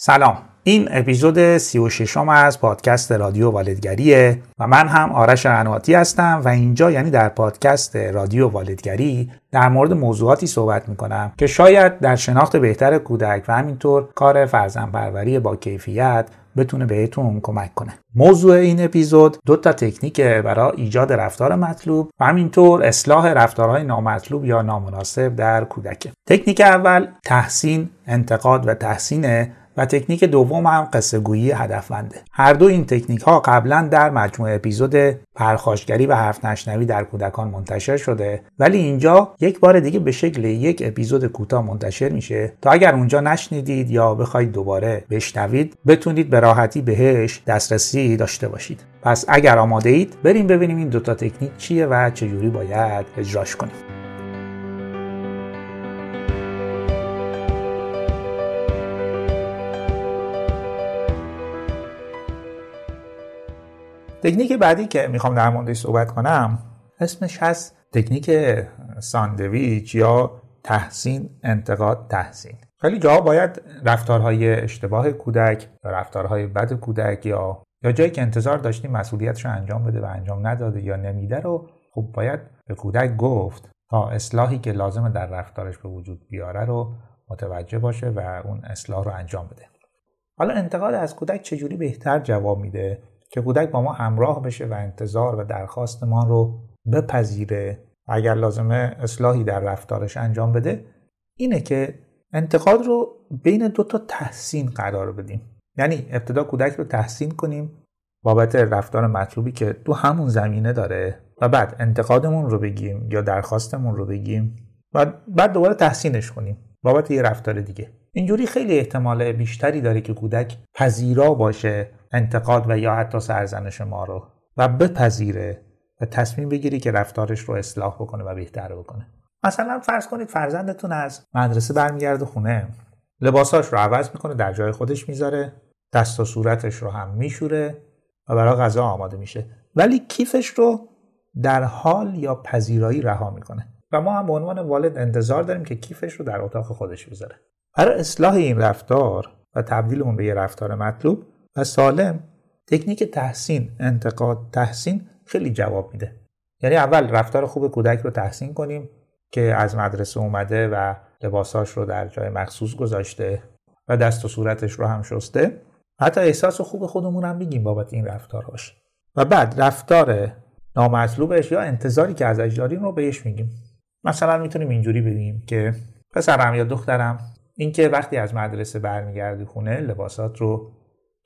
سلام. این اپیزود 36 م از پادکست رادیو والدگریه و من هم آرش قنواتی هستم و اینجا یعنی در پادکست رادیو والدگری در مورد موضوعاتی صحبت می‌کنم که شاید در شناخت بهتر کودک و همینطور کار فرزندپروری با کیفیت بتونه بهتون کمک کنه. موضوع این اپیزود دو تا تکنیک برای ایجاد رفتار مطلوب و همینطور اصلاح رفتارهای نامطلوب یا نامناسب در کودک تکنیک اول تحسین انتقاد و تحسینه و تکنیک دوم هم قصه گویی هدفمنده. هر دو این تکنیک ها قبلا در مجموعه اپیزود پرخاشگری و حرف نشنوی در کودکان منتشر شده ولی اینجا یک بار دیگه به شکل یک اپیزود کوتاه منتشر میشه. تا اگر اونجا نشنیدید یا بخواید دوباره بشنوید بتونید به راحتی بهش دسترسی داشته باشید. پس اگر آماده اید بریم ببینیم این دوتا تکنیک چیه و چجوری باید اجراش کنیم. تکنیک بعدی که می‌خوام در موردش صحبت کنم اسمش هست تکنیک ساندویچ یا تحسین انتقاد تحسین. خیلی جا باید رفتارهای اشتباه کودک یا رفتارهای بد کودک یا یا جایی که انتظار داشتیم مسئولیتش رو انجام بده و انجام نداده یا نمیده رو خب باید به کودک گفت تا اصلاحی که لازم در رفتارش به وجود بیاره رو متوجه باشه و اون اصلاح رو انجام بده. حالا انتقاد از کودک چجوری بهتر جواب میده؟ که کودک با ما همراه بشه و انتظار و درخواست ما رو بپذیره. اگر لازمه اصلاحی در رفتارش انجام بده اینه که انتقاد رو بین دو تا تحسین قرار بدیم. یعنی ابتدا کودک رو تحسین کنیم بابت رفتار مطلوبی که تو همون زمینه داره و بعد انتقادمون رو بگیم یا درخواستمون رو بگیم و بعد دوباره تحسینش کنیم بابت یه رفتار دیگه. اینجوری خیلی احتمال بیشتری داره که کودک پذیرا باشه انتقاد و یا حتی سرزنش ما رو و بپذیره و تصمیم بگیری که رفتارش رو اصلاح بکنه و بهتر بکنه. مثلا فرض کنید فرزندتون از مدرسه برمیگرده خونه لباساش رو عوض می‌کنه در جای خودش می‌ذاره دست و صورتش رو هم میشوره و برای غذا آماده میشه. ولی کیفش رو در حال یا پذیرایی رها می‌کنه. و ما هم به عنوان والد انتظار داریم که کیفش رو در اتاق خودش بذاره. برای اصلاح این رفتار و تبدیل اون به یه رفتار مطلوب و سالم تکنیک تحسین انتقاد تحسین خیلی جواب میده. یعنی اول رفتار خوب کودک رو تحسین کنیم که از مدرسه اومده و لباساش رو در جای مخصوص گذاشته و دست و صورتش رو هم شسته. حتی احساس خوب خودمون هم میگیم بابت این رفتارهاش و بعد رفتار نامطلوبش یا انتظاری که ازش داریم رو بهش میگیم. مثلا می‌تونیم اینجوری بگیم که پسرم یا دخترم اینکه وقتی از مدرسه برمیگردی خونه لباسات رو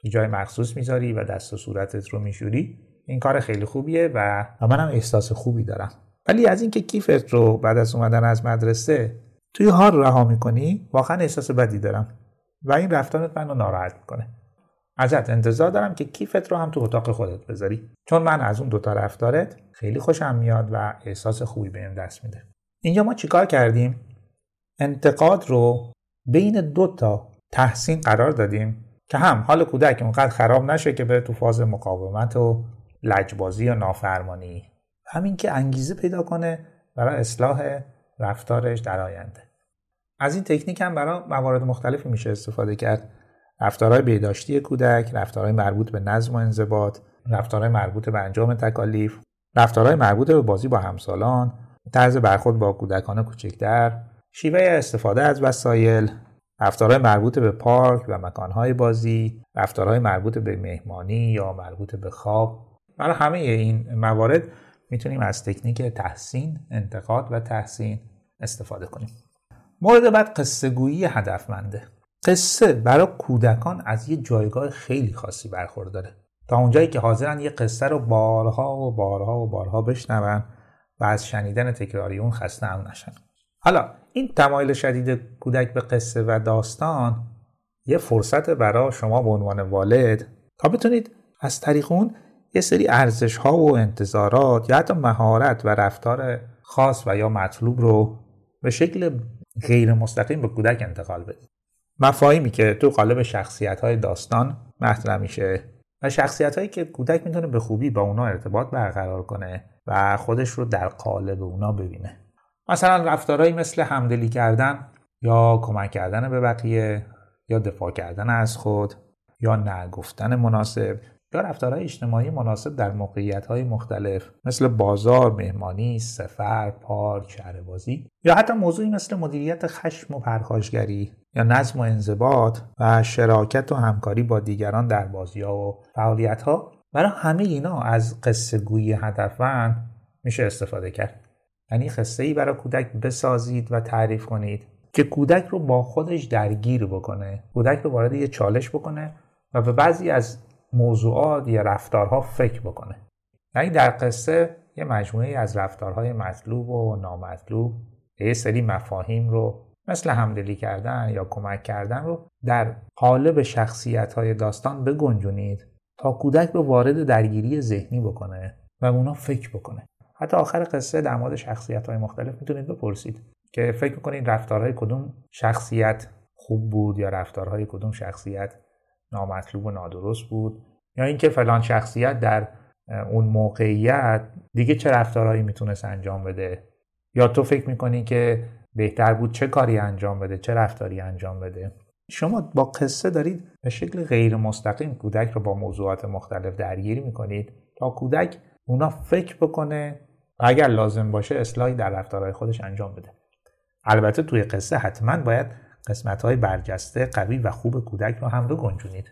تو جای مخصوص می‌ذاری و دست و صورتت رو میشوری. این کار خیلی خوبیه و منم احساس خوبی دارم. ولی از اینکه کیفت رو بعد از اومدن از مدرسه توی حال رها می‌کنی واقعا احساس بدی دارم و این رفتارت منو ناراحت می‌کنه. ازت انتظار دارم که کیفت رو هم تو اتاق خودت بذاری. چون من از اون دوتا رفتارت خیلی خوشم میاد و احساس خوبی بهم دست میده. اینجا ما چیکار کردیم؟ انتقاد رو بین دو تا تحسین قرار دادیم. که هم حال کودک اونقدر خراب نشه که بره تو فاز مقاومت و لجبازی یا نافرمانی. همین که انگیزه پیدا کنه برای اصلاح رفتارش در آینده. از این تکنیک هم برای موارد مختلفی میشه استفاده کرد. رفتارهای بهداشتی کودک رفتارهای مربوط به نظم و انضباط رفتارهای مربوط به انجام تکالیف رفتارهای مربوط به بازی با همسالان طرز برخورد با کودکان کوچکتر شیوه استفاده از وسایل رفتارهای مربوط به پارک و مکانهای بازی رفتارهای مربوط به مهمانی یا مربوط به خواب. برای همه این موارد می‌تونیم از تکنیک تحسین انتقاد و تحسین استفاده کنیم. مورد بعد قصه گویی هدفمنده. قصه برای کودکان از یه جایگاه خیلی خاصی برخورداره تا اونجایی که حاضرن یه قصه رو بارها و بارها و بارها بشنون و از شنیدن تکراری اون خسته هم نشن. حالا این تمایل شدید کودک به قصه و داستان یه فرصت برای شما به عنوان والد تا بتونید از طریق اون یه سری ارزش ها و انتظارات یا حتی مهارت و رفتار خاص و یا مطلوب رو به شکل غیر مستقیم به کودک انتقال بدید. مفاهیمی که تو قالب شخصیت های داستان مطرح میشه و شخصیت هایی که کودک می‌تونه به خوبی با اونا ارتباط برقرار کنه و خودش رو در قالب اونا ببینه. مثلا رفتارهایی مثل همدلی کردن یا کمک کردن به بقیه یا دفاع کردن از خود یا نگفتن مناسب یا رفتارهای اجتماعی مناسب در موقعیت مختلف مثل بازار، مهمانی، سفر، پارک، شهربازی یا حتی موضوعی مثل مدیریت خشم و پرخاشگری یا نظم و انضباط و شراکت و همکاری با دیگران در بازی ها و فعالیت ها برای همه اینا از قصه گویی هدفمند میشه استفاده کرد. یعنی قصه ای برای کودک بسازید و تعریف کنید که کودک رو با خودش درگیر بکنه. کودک رو وارد یه چالش بکنه و به بعضی از موضوعات یا رفتارها فکر بکنه. یعنی در قصه یه مجموعه از رفتارهای مطلوب و نامطلوب یه سری مفاهیم رو مثل همدلی کردن یا کمک کردن رو در قالب شخصیت های داستان بگنجونید تا کودک رو وارد درگیری ذهنی بکنه و اونا فکر بکنه. حتی آخر قصه در مورد شخصیت های مختلف می‌تونید بپرسید که فکر می‌کنید رفتارهای کدوم شخصیت خوب بود یا رفتارهای کدوم شخصیت نامطلوب و نادرست بود یا اینکه فلان شخصیت در اون موقعیت دیگه چه رفتارهایی می‌تونست انجام بده؟ یا تو فکر می‌کنی که بهتر بود چه کاری انجام بده چه رفتاری انجام بده؟ شما با قصه دارید به شکل غیر مستقیم کودک رو با موضوعات مختلف درگیری می‌کنید تا کودک اونا فکر بکنه اگر لازم باشه اصلاحی در رفتارهای خودش انجام بده. البته توی قصه حتما باید قسمت های برجسته قوی و خوب کودک رو هم گنجونید.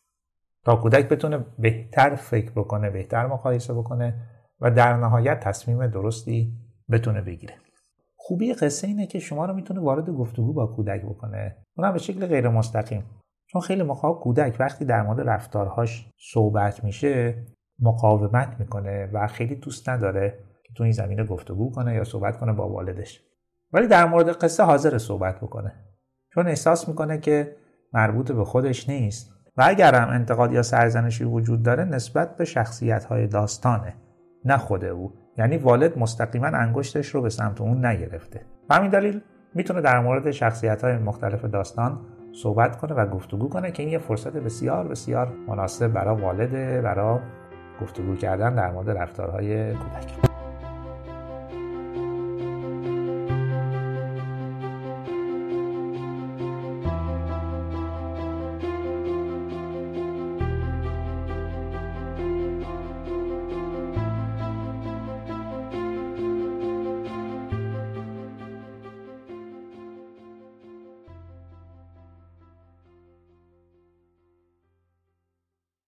تا کودک بتونه بهتر فکر بکنه بهتر مقایسه بکنه و در نهایت تصمیم درستی بتونه بگیره. خوبی قصه اینه که شما رو می‌تونه وارد گفتگو با کودک بکنه. اونم به شکل غیر مستقیم چون خیلی موقع کودک وقتی در مورد رفتارهاش صحبت میشه مقاومت می‌کنه و خیلی دوست نداره که تو این زمینه گفتگو کنه یا صحبت کنه با والدش. ولی در مورد قصه حاضر صحبت بکنه. چون احساس می‌کنه که مربوط به خودش نیست و اگر هم انتقاد یا سرزنشی وجود داره نسبت به شخصیت های داستانه نه خود او. یعنی والد مستقیما انگشتش رو به سمت اون نگرفته. و همین دلیل می‌تونه در مورد شخصیت های مختلف داستان صحبت کنه و گفتگو کنه که این یه فرصت بسیار بسیار مناسب برای والده برای گفتگو کردن در مورد رفتارهای کودک.